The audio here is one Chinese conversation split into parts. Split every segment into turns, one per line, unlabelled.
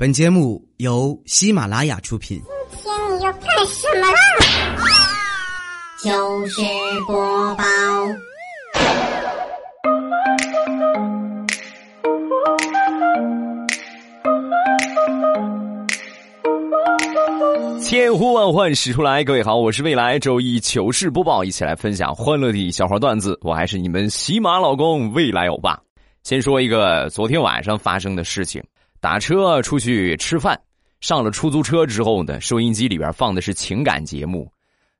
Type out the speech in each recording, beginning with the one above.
本节目由喜马拉雅出品。
今天你要干什么啦？
糗事播报。
千呼万唤始出来，各位好，我是未来周一糗事播报，一起来分享欢乐的小花段子。我还是你们喜马老公未来欧巴。先说一个昨天晚上发生的事情。打车出去吃饭，上了出租车之后呢，收音机里边放的是情感节目，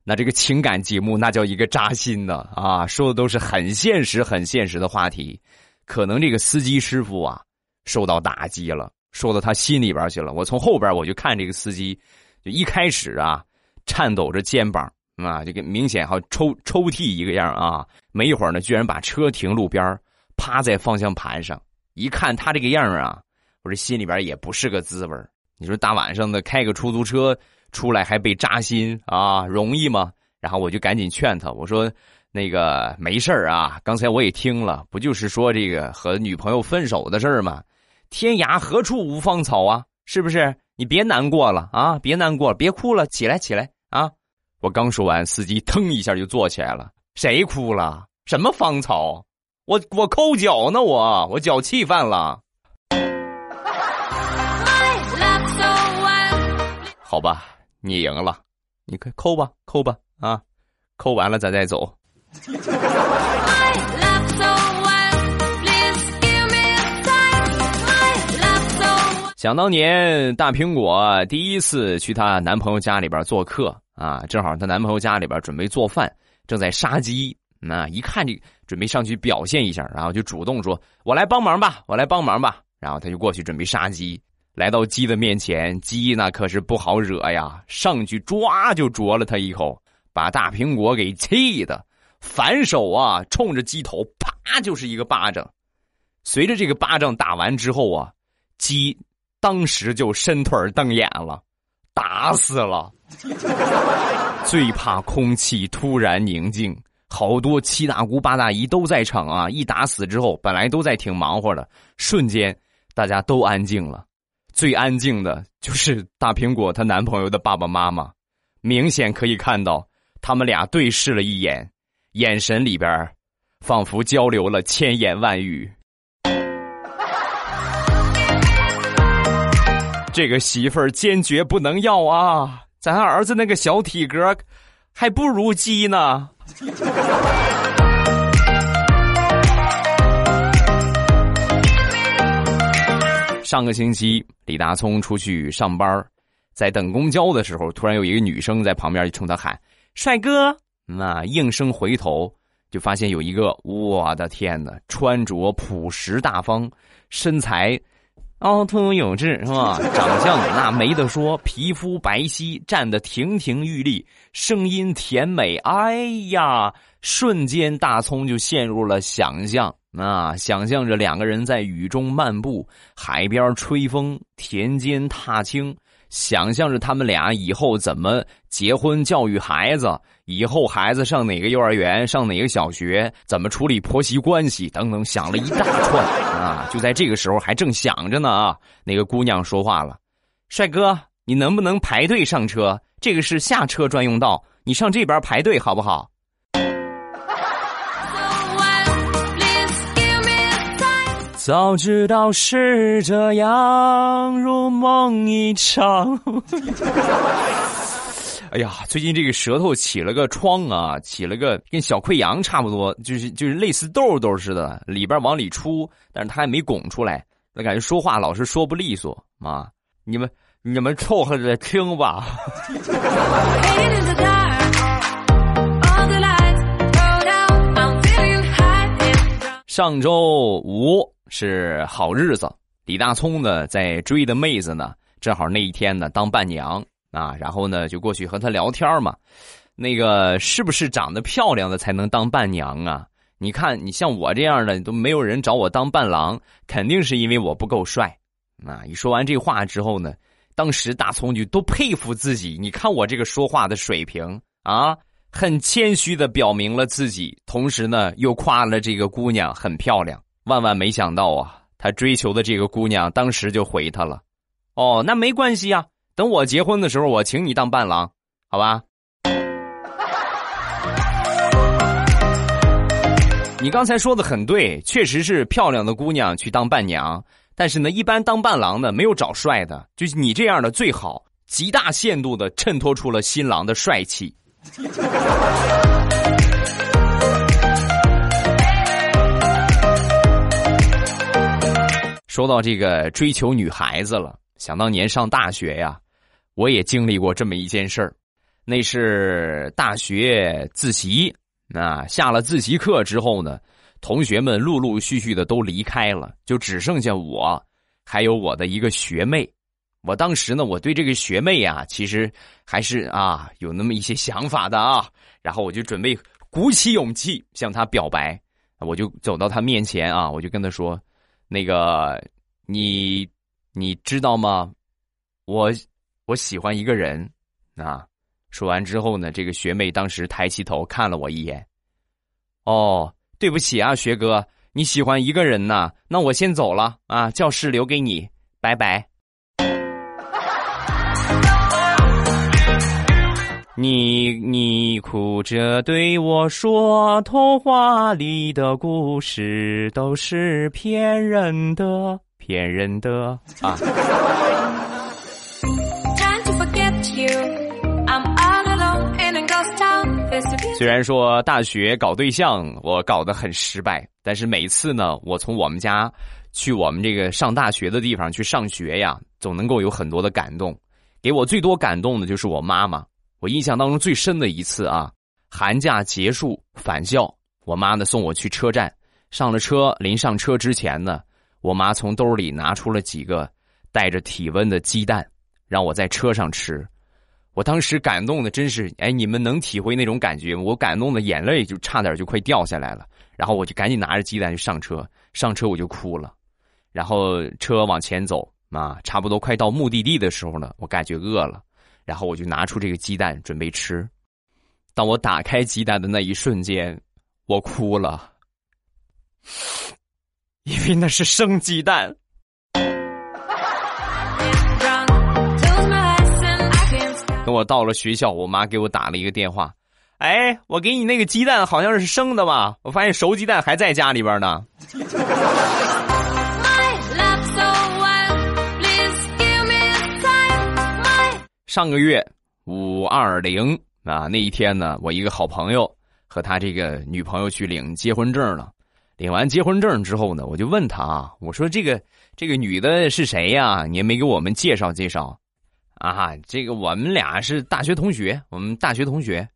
那这个情感节目那叫一个扎心呢啊，说的都是很现实、很现实的话题，可能这个司机师傅啊受到打击了，说到他心里边去了。我从后边我就看这个司机，就一开始啊颤抖着肩膀啊，这个明显好抽抽屉一个样啊，没一会儿呢，居然把车停路边趴在方向盘上，一看他这个样啊。我这心里边也不是个滋味你说大晚上的开个出租车出来还被扎心啊，容易吗？然后我就赶紧劝他，我说：“那个没事啊，刚才我也听了，不就是说这个和女朋友分手的事儿吗？天涯何处无芳草啊，是不是？你别难过了啊，别难过，别哭了，起来起来啊！”我刚说完，司机腾一下就坐起来了。谁哭了？什么芳草？我我抠脚呢，我我脚气犯了。好吧，你赢了，你快扣吧，扣吧，啊，扣完了咱再走。想当年，大苹果第一次去她男朋友家里边做客啊，正好她男朋友家里边准备做饭，正在杀鸡，那一看这准备上去表现一下，然后就主动说：“我来帮忙吧，我来帮忙吧。”然后他就过去准备杀鸡。来到鸡的面前，鸡那可是不好惹呀，上去抓就啄了他一口，把大苹果给气的，反手啊，冲着鸡头啪就是一个巴掌。随着这个巴掌打完之后啊，鸡当时就伸腿瞪眼了，打死了。最怕空气突然宁静，好多七大姑八大姨都在场啊！一打死之后，本来都在挺忙活的，瞬间大家都安静了。最安静的就是大苹果她男朋友的爸爸妈妈，明显可以看到他们俩对视了一眼，眼神里边仿佛交流了千言万语。这个媳妇儿坚决不能要啊！咱儿子那个小体格，还不如鸡呢。上个星期，李大聪出去上班，在等公交的时候，突然有一个女生在旁边冲他喊：“帅哥！”那应声回头，就发现有一个，我的天哪，穿着朴实大方，身材凹凸有致，是吧？长相那没得说，皮肤白皙，站得亭亭玉立，声音甜美，哎呀，瞬间大葱就陷入了想象。啊，想象着两个人在雨中漫步，海边吹风，田间踏青，想象着他们俩以后怎么结婚、教育孩子，以后孩子上哪个幼儿园、上哪个小学，怎么处理婆媳关系等等，想了一大串啊！就在这个时候，还正想着呢啊，那个姑娘说话了：“帅哥，你能不能排队上车？这个是下车专用道，你上这边排队好不好？”早知道是这样，如梦一场。哎呀，最近这个舌头起了个疮啊，起了个跟小溃疡差不多，就是就是类似痘痘似的，里边往里出，但是它还没拱出来，那感觉说话老是说不利索啊。你们你们凑合着听吧。上周五。是好日子，李大聪呢在追的妹子呢，正好那一天呢当伴娘啊，然后呢就过去和她聊天嘛。那个是不是长得漂亮的才能当伴娘啊？你看你像我这样的都没有人找我当伴郎，肯定是因为我不够帅。啊！一说完这话之后呢，当时大葱就都佩服自己。你看我这个说话的水平啊，很谦虚的表明了自己，同时呢又夸了这个姑娘很漂亮。万万没想到啊！他追求的这个姑娘当时就回他了：“哦，那没关系呀，等我结婚的时候，我请你当伴郎，好吧？你刚才说的很对，确实是漂亮的姑娘去当伴娘，但是呢，一般当伴郎的没有找帅的，就是你这样的最好，极大限度的衬托出了新郎的帅气。说到这个追求女孩子了，想当年上大学呀，我也经历过这么一件事儿，那是大学自习。那下了自习课之后呢，同学们陆陆续续的都离开了，就只剩下我，还有我的一个学妹。我当时呢，我对这个学妹啊，其实还是啊有那么一些想法的啊。然后我就准备鼓起勇气向她表白，我就走到她面前啊，我就跟她说：“那个，你你知道吗？我我喜欢一个人啊。”说完之后呢，这个学妹当时抬起头看了我一眼。哦，对不起啊，学哥，你喜欢一个人呐？那我先走了啊，教室留给你，拜拜。你你哭着对我说，童话里的故事都是骗人的，骗人的啊。虽然说大学搞对象我搞得很失败，但是每次呢，我从我们家去我们这个上大学的地方去上学呀，总能够有很多的感动。给我最多感动的就是我妈妈。我印象当中最深的一次啊，寒假结束返校，我妈呢送我去车站，上了车，临上车之前呢，我妈从兜里拿出了几个带着体温的鸡蛋，让我在车上吃。我当时感动的真是，哎，你们能体会那种感觉吗？我感动的眼泪就差点就快掉下来了。然后我就赶紧拿着鸡蛋就上车，上车我就哭了。然后车往前走啊，差不多快到目的地的时候呢，我感觉饿了，然后我就拿出这个鸡蛋准备吃。当我打开鸡蛋的那一瞬间，我哭了，因为那是生鸡蛋。等我到了学校，我妈给我打了一个电话，哎，我给你那个鸡蛋好像是生的吧？我发现熟鸡蛋还在家里边呢。上个月五二零啊，那一天呢，我一个好朋友和他这个女朋友去领结婚证了。领完结婚证之后呢，我就问他啊，我说这个这个女的是谁呀？你也没给我们介绍介绍。啊，这个我们俩是大学同学，我们大学同学，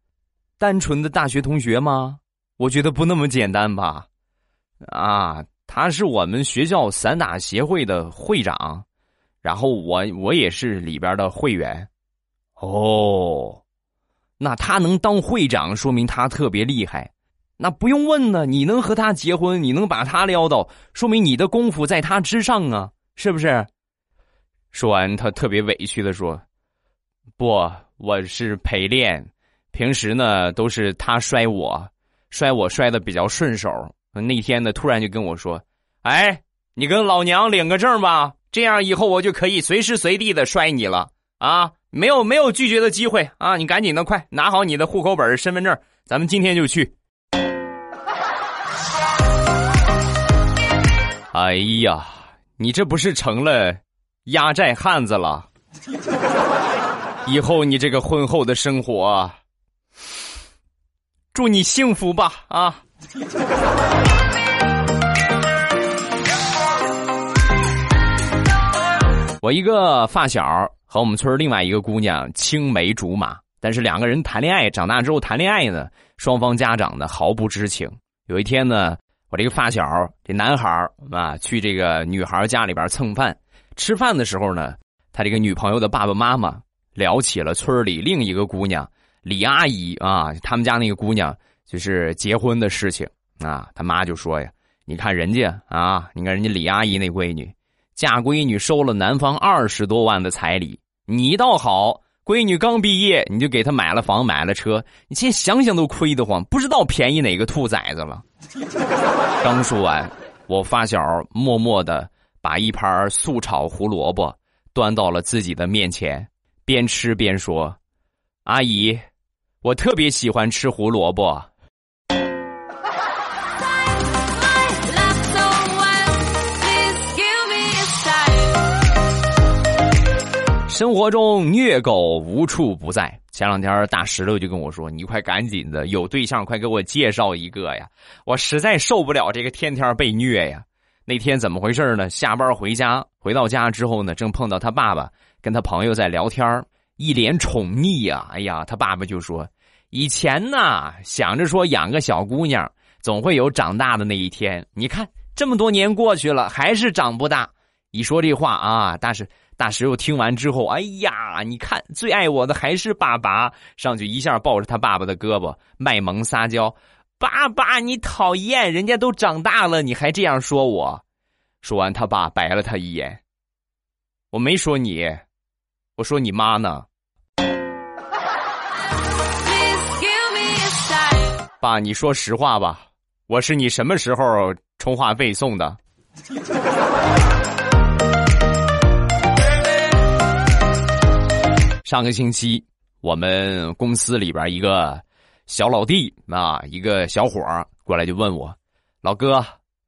单纯的大学同学吗？我觉得不那么简单吧。啊，他是我们学校散打协会的会长，然后我我也是里边的会员。哦，那他能当会长，说明他特别厉害。那不用问呢，你能和他结婚，你能把他撩到，说明你的功夫在他之上啊，是不是？说完，他特别委屈的说：“不，我是陪练，平时呢都是他摔我，摔我摔的比较顺手。那天呢，突然就跟我说：‘哎，你跟老娘领个证吧，这样以后我就可以随时随地的摔你了啊！没有没有拒绝的机会啊！你赶紧的，快拿好你的户口本、身份证，咱们今天就去。’哎呀，你这不是成了？”压寨汉子了，以后你这个婚后的生活，祝你幸福吧啊！我一个发小和我们村另外一个姑娘青梅竹马，但是两个人谈恋爱，长大之后谈恋爱呢，双方家长呢毫不知情。有一天呢，我这个发小这男孩啊，去这个女孩家里边蹭饭。吃饭的时候呢，他这个女朋友的爸爸妈妈聊起了村里另一个姑娘李阿姨啊，他们家那个姑娘就是结婚的事情啊。他妈就说呀：“你看人家啊，你看人家李阿姨那闺女，嫁闺女收了男方二十多万的彩礼，你倒好，闺女刚毕业你就给她买了房买了车，你现在想想都亏得慌，不知道便宜哪个兔崽子了。”刚说完，我发小默默的。把一盘素炒胡萝卜端到了自己的面前，边吃边说：“阿姨，我特别喜欢吃胡萝卜。”生活中虐狗无处不在。前两天大石头就跟我说：“你快赶紧的，有对象快给我介绍一个呀！我实在受不了这个天天被虐呀。”那天怎么回事呢？下班回家，回到家之后呢，正碰到他爸爸跟他朋友在聊天一脸宠溺呀。哎呀，他爸爸就说：“以前呢，想着说养个小姑娘，总会有长大的那一天。你看这么多年过去了，还是长不大。”一说这话啊，大石。大石头听完之后，哎呀，你看，最爱我的还是爸爸，上去一下抱着他爸爸的胳膊，卖萌撒娇：“爸爸，你讨厌，人家都长大了，你还这样说我。”说完，他爸白了他一眼：“我没说你，我说你妈呢。”爸，你说实话吧，我是你什么时候充话费送的？上个星期，我们公司里边一个小老弟啊，一个小伙儿过来就问我：“老哥，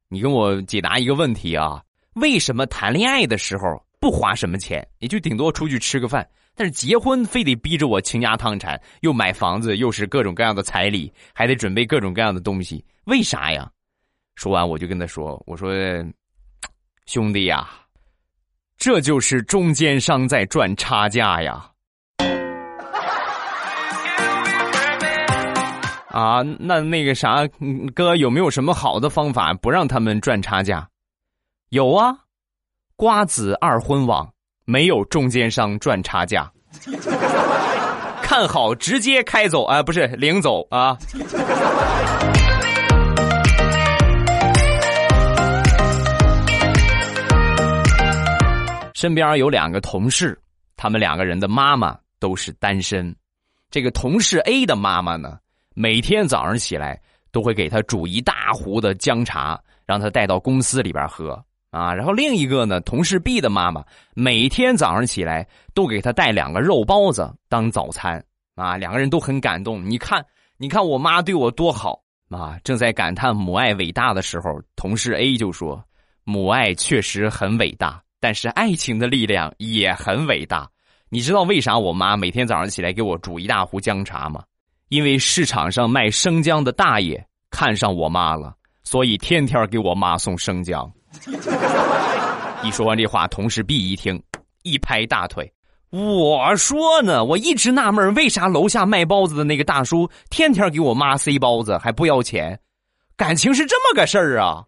你跟我解答一个问题啊，为什么谈恋爱的时候不花什么钱，也就顶多出去吃个饭，但是结婚非得逼着我倾家荡产，又买房子，又是各种各样的彩礼，还得准备各种各样的东西，为啥呀？”说完，我就跟他说：“我说，兄弟呀，这就是中间商在赚差价呀。”啊，那那个啥，哥有没有什么好的方法不让他们赚差价？有啊，瓜子二婚网没有中间商赚差价，看好直接开走啊，不是领走啊。身边有两个同事，他们两个人的妈妈都是单身，这个同事 A 的妈妈呢？每天早上起来都会给他煮一大壶的姜茶，让他带到公司里边喝啊。然后另一个呢，同事 B 的妈妈每天早上起来都给他带两个肉包子当早餐啊。两个人都很感动，你看，你看我妈对我多好啊！正在感叹母爱伟大的时候，同事 A 就说：“母爱确实很伟大，但是爱情的力量也很伟大。你知道为啥我妈每天早上起来给我煮一大壶姜茶吗？”因为市场上卖生姜的大爷看上我妈了，所以天天给我妈送生姜。一说完这话，同事 B 一听，一拍大腿：“我说呢，我一直纳闷，为啥楼下卖包子的那个大叔天天给我妈塞包子还不要钱？感情是这么个事儿啊？”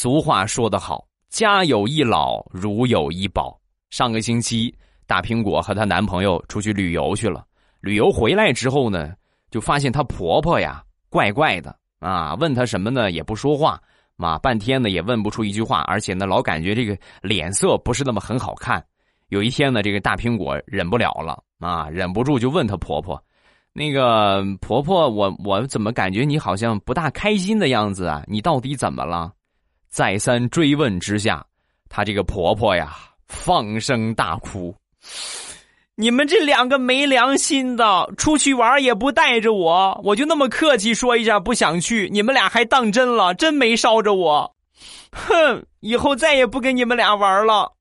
俗话说得好，家有一老，如有一宝。上个星期，大苹果和她男朋友出去旅游去了。旅游回来之后呢，就发现她婆婆呀怪怪的啊，问她什么呢也不说话，嘛半天呢也问不出一句话，而且呢老感觉这个脸色不是那么很好看。有一天呢，这个大苹果忍不了了啊，忍不住就问她婆婆：“那个婆婆，我我怎么感觉你好像不大开心的样子啊？你到底怎么了？”再三追问之下，她这个婆婆呀放声大哭：“你们这两个没良心的，出去玩也不带着我，我就那么客气说一下不想去，你们俩还当真了，真没捎着我。哼，以后再也不跟你们俩玩了。”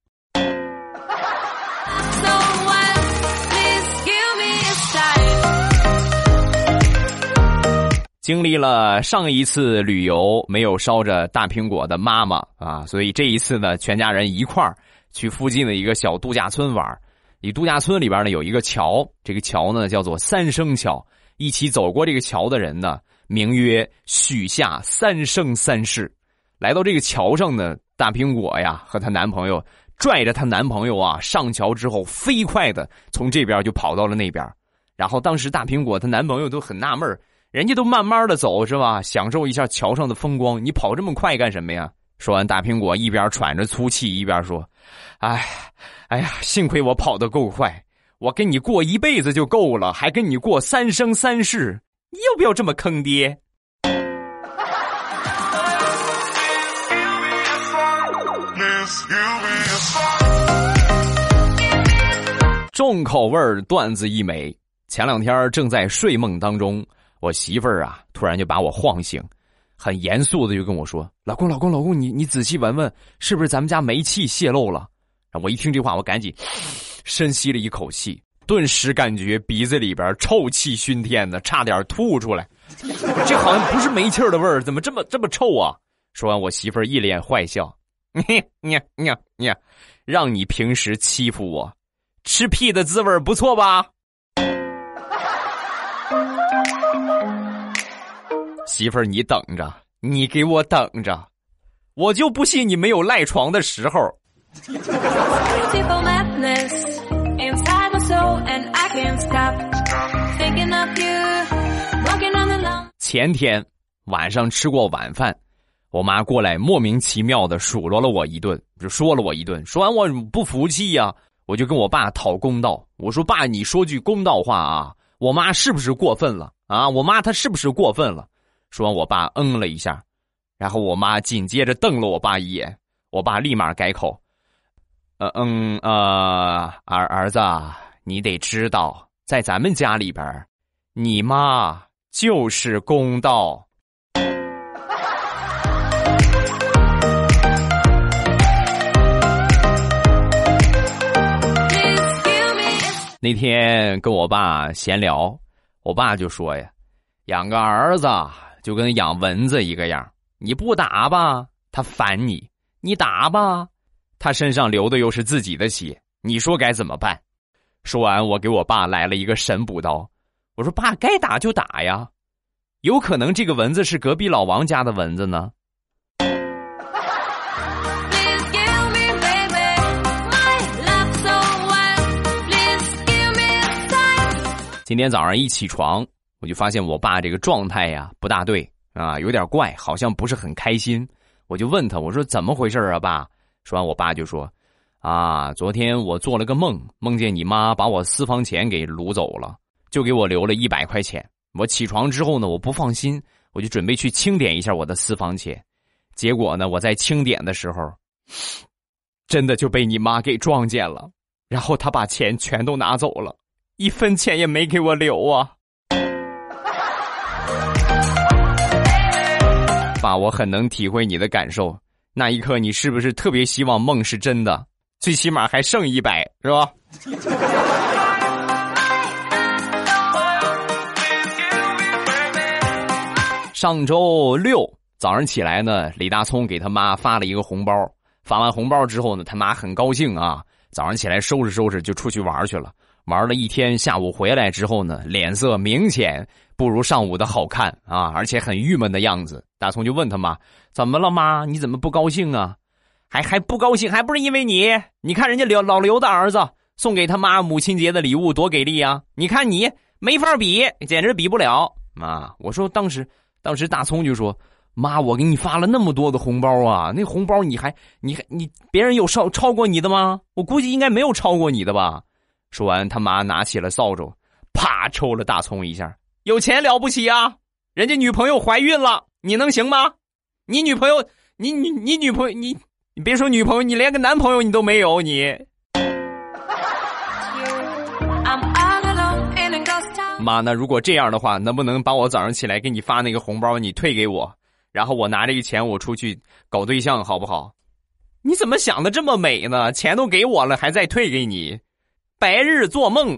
经历了上一次旅游没有捎着大苹果的妈妈啊，所以这一次呢，全家人一块儿去附近的一个小度假村玩。你度假村里边呢有一个桥，这个桥呢叫做三生桥。一起走过这个桥的人呢，名曰许下三生三世。来到这个桥上呢，大苹果呀和她男朋友拽着她男朋友啊上桥之后，飞快的从这边就跑到了那边。然后当时大苹果她男朋友都很纳闷儿。人家都慢慢的走是吧？享受一下桥上的风光。你跑这么快干什么呀？说完，大苹果一边喘着粗气，一边说：“哎，哎呀，幸亏我跑得够快，我跟你过一辈子就够了，还跟你过三生三世。你要不要这么坑爹？重口味段子一枚。前两天正在睡梦当中，我媳妇儿啊突然就把我晃醒，很严肃的就跟我说：“老公，老公，老公，你你仔细闻闻，是不是咱们家煤气泄漏了？”我一听这话，我赶紧深吸了一口气，顿时感觉鼻子里边臭气熏天的，差点吐出来。这好像不是煤气的味儿，怎么这么这么臭啊？说完，我媳妇儿一脸坏笑：“你你你你，让你平时欺负我。”吃屁的滋味不错吧？媳妇儿，你等着，你给我等着，我就不信你没有赖床的时候。前天晚上吃过晚饭，我妈过来莫名其妙的数落了我一顿，就说了我一顿。说完我不服气呀。我就跟我爸讨公道，我说：“爸，你说句公道话啊！我妈是不是过分了啊？我妈她是不是过分了？”说完，我爸嗯了一下，然后我妈紧接着瞪了我爸一眼，我爸立马改口：“呃嗯呃，儿儿子，你得知道，在咱们家里边，你妈就是公道。”那天跟我爸闲聊，我爸就说呀：“养个儿子就跟养蚊子一个样，你不打吧，他烦你；你打吧，他身上流的又是自己的血，你说该怎么办？”说完，我给我爸来了一个神补刀，我说：“爸，该打就打呀，有可能这个蚊子是隔壁老王家的蚊子呢。”今天早上一起床，我就发现我爸这个状态呀不大对啊，有点怪，好像不是很开心。我就问他，我说怎么回事啊，爸？说完，我爸就说：“啊，昨天我做了个梦，梦见你妈把我私房钱给掳走了，就给我留了一百块钱。我起床之后呢，我不放心，我就准备去清点一下我的私房钱。结果呢，我在清点的时候，真的就被你妈给撞见了，然后他把钱全都拿走了。”一分钱也没给我留啊！爸，我很能体会你的感受。那一刻，你是不是特别希望梦是真的？最起码还剩一百，是吧？上周六早上起来呢，李大聪给他妈发了一个红包。发完红包之后呢，他妈很高兴啊，早上起来收拾收拾就出去玩去了。玩了一天，下午回来之后呢，脸色明显不如上午的好看啊，而且很郁闷的样子。大葱就问他妈：“怎么了，妈？你怎么不高兴啊？还还不高兴？还不是因为你？你看人家刘老刘的儿子送给他妈母亲节的礼物多给力啊！你看你没法比，简直比不了。妈，我说当时，当时大葱就说：妈，我给你发了那么多的红包啊，那红包你还你还你别人有超超过你的吗？我估计应该没有超过你的吧。”说完，他妈拿起了扫帚，啪抽了大葱一下。有钱了不起啊？人家女朋友怀孕了，你能行吗？你女朋友，你你你女朋友，你你别说女朋友，你连个男朋友你都没有，你。妈，那如果这样的话，能不能把我早上起来给你发那个红包你退给我，然后我拿这个钱我出去搞对象好不好？你怎么想的这么美呢？钱都给我了，还再退给你？白日做梦。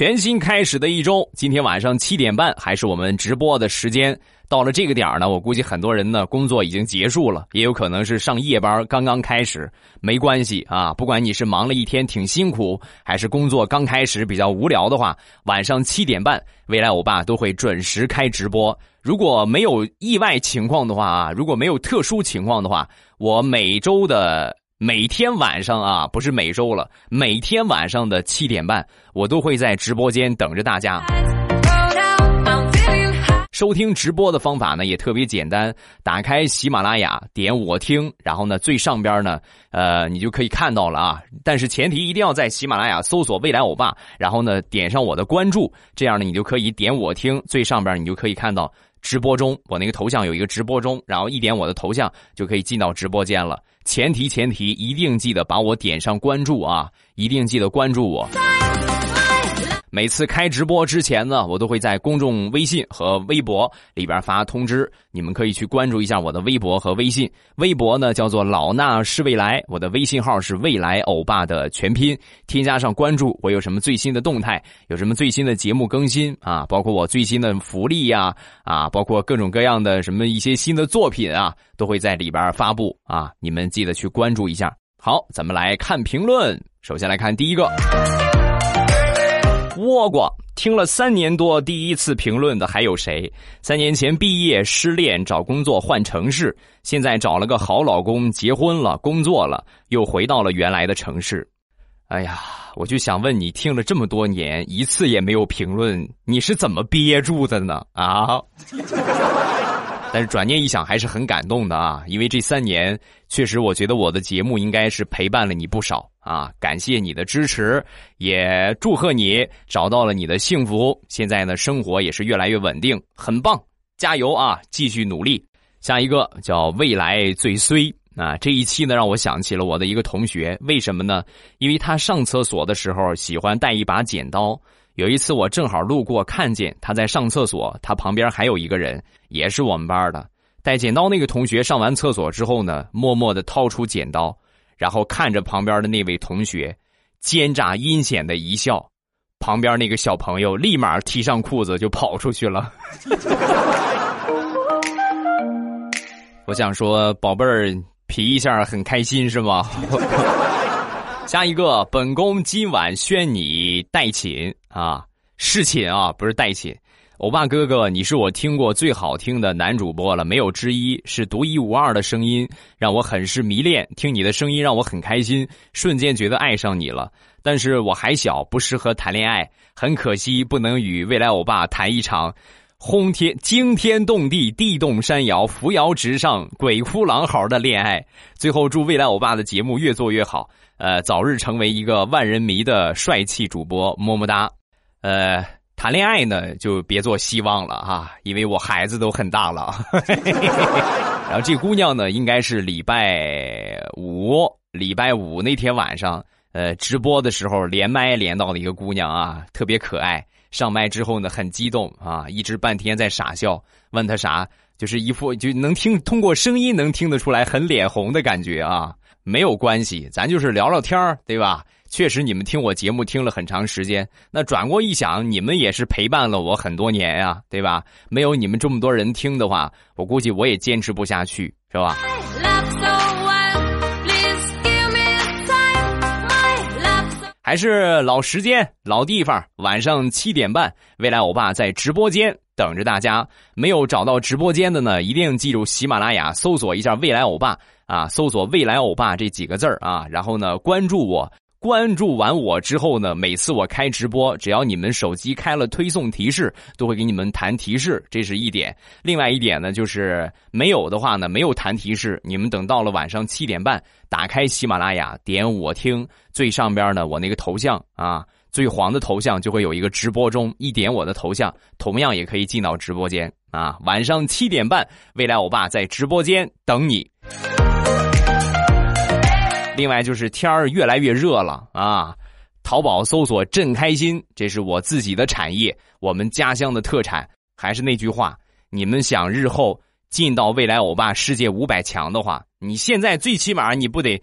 全新开始的一周，今天晚上七点半还是我们直播的时间。到了这个点儿呢，我估计很多人呢工作已经结束了，也有可能是上夜班刚刚开始。没关系啊，不管你是忙了一天挺辛苦，还是工作刚开始比较无聊的话，晚上七点半，未来欧巴都会准时开直播。如果没有意外情况的话啊，如果没有特殊情况的话，我每周的。每天晚上啊，不是每周了，每天晚上的七点半，我都会在直播间等着大家。收听直播的方法呢也特别简单，打开喜马拉雅，点我听，然后呢最上边呢，呃，你就可以看到了啊。但是前提一定要在喜马拉雅搜索“未来欧巴”，然后呢点上我的关注，这样呢你就可以点我听，最上边你就可以看到直播中，我那个头像有一个直播中，然后一点我的头像就可以进到直播间了。前提前提一定记得把我点上关注啊，一定记得关注我。每次开直播之前呢，我都会在公众微信和微博里边发通知，你们可以去关注一下我的微博和微信。微博呢叫做老衲是未来，我的微信号是未来欧巴的全拼，添加上关注，我有什么最新的动态，有什么最新的节目更新啊，包括我最新的福利呀，啊，包括各种各样的什么一些新的作品啊，都会在里边发布啊，你们记得去关注一下。好，咱们来看评论，首先来看第一个。倭瓜听了三年多，第一次评论的还有谁？三年前毕业失恋，找工作换城市，现在找了个好老公，结婚了，工作了，又回到了原来的城市。哎呀，我就想问你，听了这么多年，一次也没有评论，你是怎么憋住的呢？啊？但是转念一想，还是很感动的啊！因为这三年，确实我觉得我的节目应该是陪伴了你不少啊！感谢你的支持，也祝贺你找到了你的幸福。现在呢，生活也是越来越稳定，很棒！加油啊，继续努力。下一个叫未来最衰啊！这一期呢，让我想起了我的一个同学，为什么呢？因为他上厕所的时候喜欢带一把剪刀。有一次我正好路过，看见他在上厕所，他旁边还有一个人，也是我们班的带剪刀那个同学。上完厕所之后呢，默默的掏出剪刀，然后看着旁边的那位同学，奸诈阴险的一笑。旁边那个小朋友立马提上裤子就跑出去了。我想说，宝贝儿皮一下很开心是吗？下一个，本宫今晚宣你代寝啊，侍寝啊，不是代寝。欧巴哥哥，你是我听过最好听的男主播了，没有之一，是独一无二的声音，让我很是迷恋。听你的声音让我很开心，瞬间觉得爱上你了。但是我还小，不适合谈恋爱，很可惜不能与未来欧巴谈一场轰天惊天动地、地动山摇、扶摇直上、鬼哭狼嚎的恋爱。最后祝未来欧巴的节目越做越好。呃，早日成为一个万人迷的帅气主播，么么哒。呃，谈恋爱呢，就别做希望了哈，因为我孩子都很大了。然后这姑娘呢，应该是礼拜五，礼拜五那天晚上，呃，直播的时候连麦连到的一个姑娘啊，特别可爱。上麦之后呢，很激动啊，一直半天在傻笑。问她啥，就是一副就能听通过声音能听得出来很脸红的感觉啊。没有关系，咱就是聊聊天对吧？确实，你们听我节目听了很长时间，那转过一想，你们也是陪伴了我很多年呀，对吧？没有你们这么多人听的话，我估计我也坚持不下去，是吧？还是老时间、老地方，晚上七点半，未来欧巴在直播间等着大家。没有找到直播间的呢，一定记住喜马拉雅搜索一下“未来欧巴”。啊，搜索“未来欧巴”这几个字儿啊，然后呢，关注我。关注完我之后呢，每次我开直播，只要你们手机开了推送提示，都会给你们弹提示，这是一点。另外一点呢，就是没有的话呢，没有弹提示，你们等到了晚上七点半，打开喜马拉雅，点我听，最上边呢，我那个头像啊，最黄的头像就会有一个直播中，一点我的头像，同样也可以进到直播间啊。晚上七点半，未来欧巴在直播间等你。另外就是天儿越来越热了啊！淘宝搜索“朕开心”，这是我自己的产业，我们家乡的特产。还是那句话，你们想日后进到未来欧巴世界五百强的话，你现在最起码你不得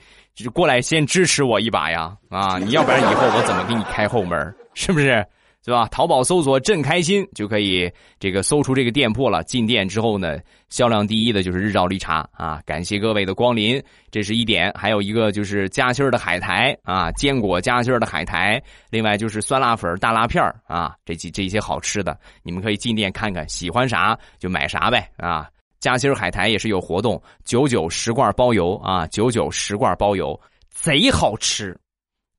过来先支持我一把呀？啊，你要不然以后我怎么给你开后门？是不是？对吧？淘宝搜索“朕开心”就可以这个搜出这个店铺了。进店之后呢，销量第一的就是日照绿茶啊！感谢各位的光临，这是一点。还有一个就是夹心儿的海苔啊，坚果夹心儿的海苔。另外就是酸辣粉、大辣片儿啊，这几这些好吃的，你们可以进店看看，喜欢啥就买啥呗啊！夹心儿海苔也是有活动，九九十罐包邮啊，九九十罐包邮，贼好吃。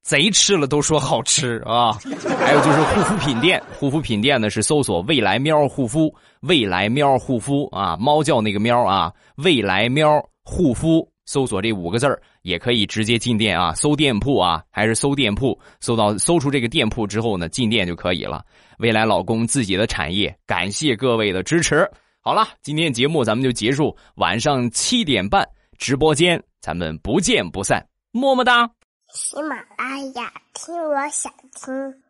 贼吃了都说好吃啊！还有就是护肤品店，护肤品店呢是搜索“未来喵护肤”，未来喵护肤啊，猫叫那个喵啊，未来喵护肤，搜索这五个字儿也可以直接进店啊，搜店铺啊，还是搜店铺，搜到搜出这个店铺之后呢，进店就可以了。未来老公自己的产业，感谢各位的支持。好了，今天节目咱们就结束，晚上七点半直播间，咱们不见不散，么么哒。
喜马拉雅，听我想听。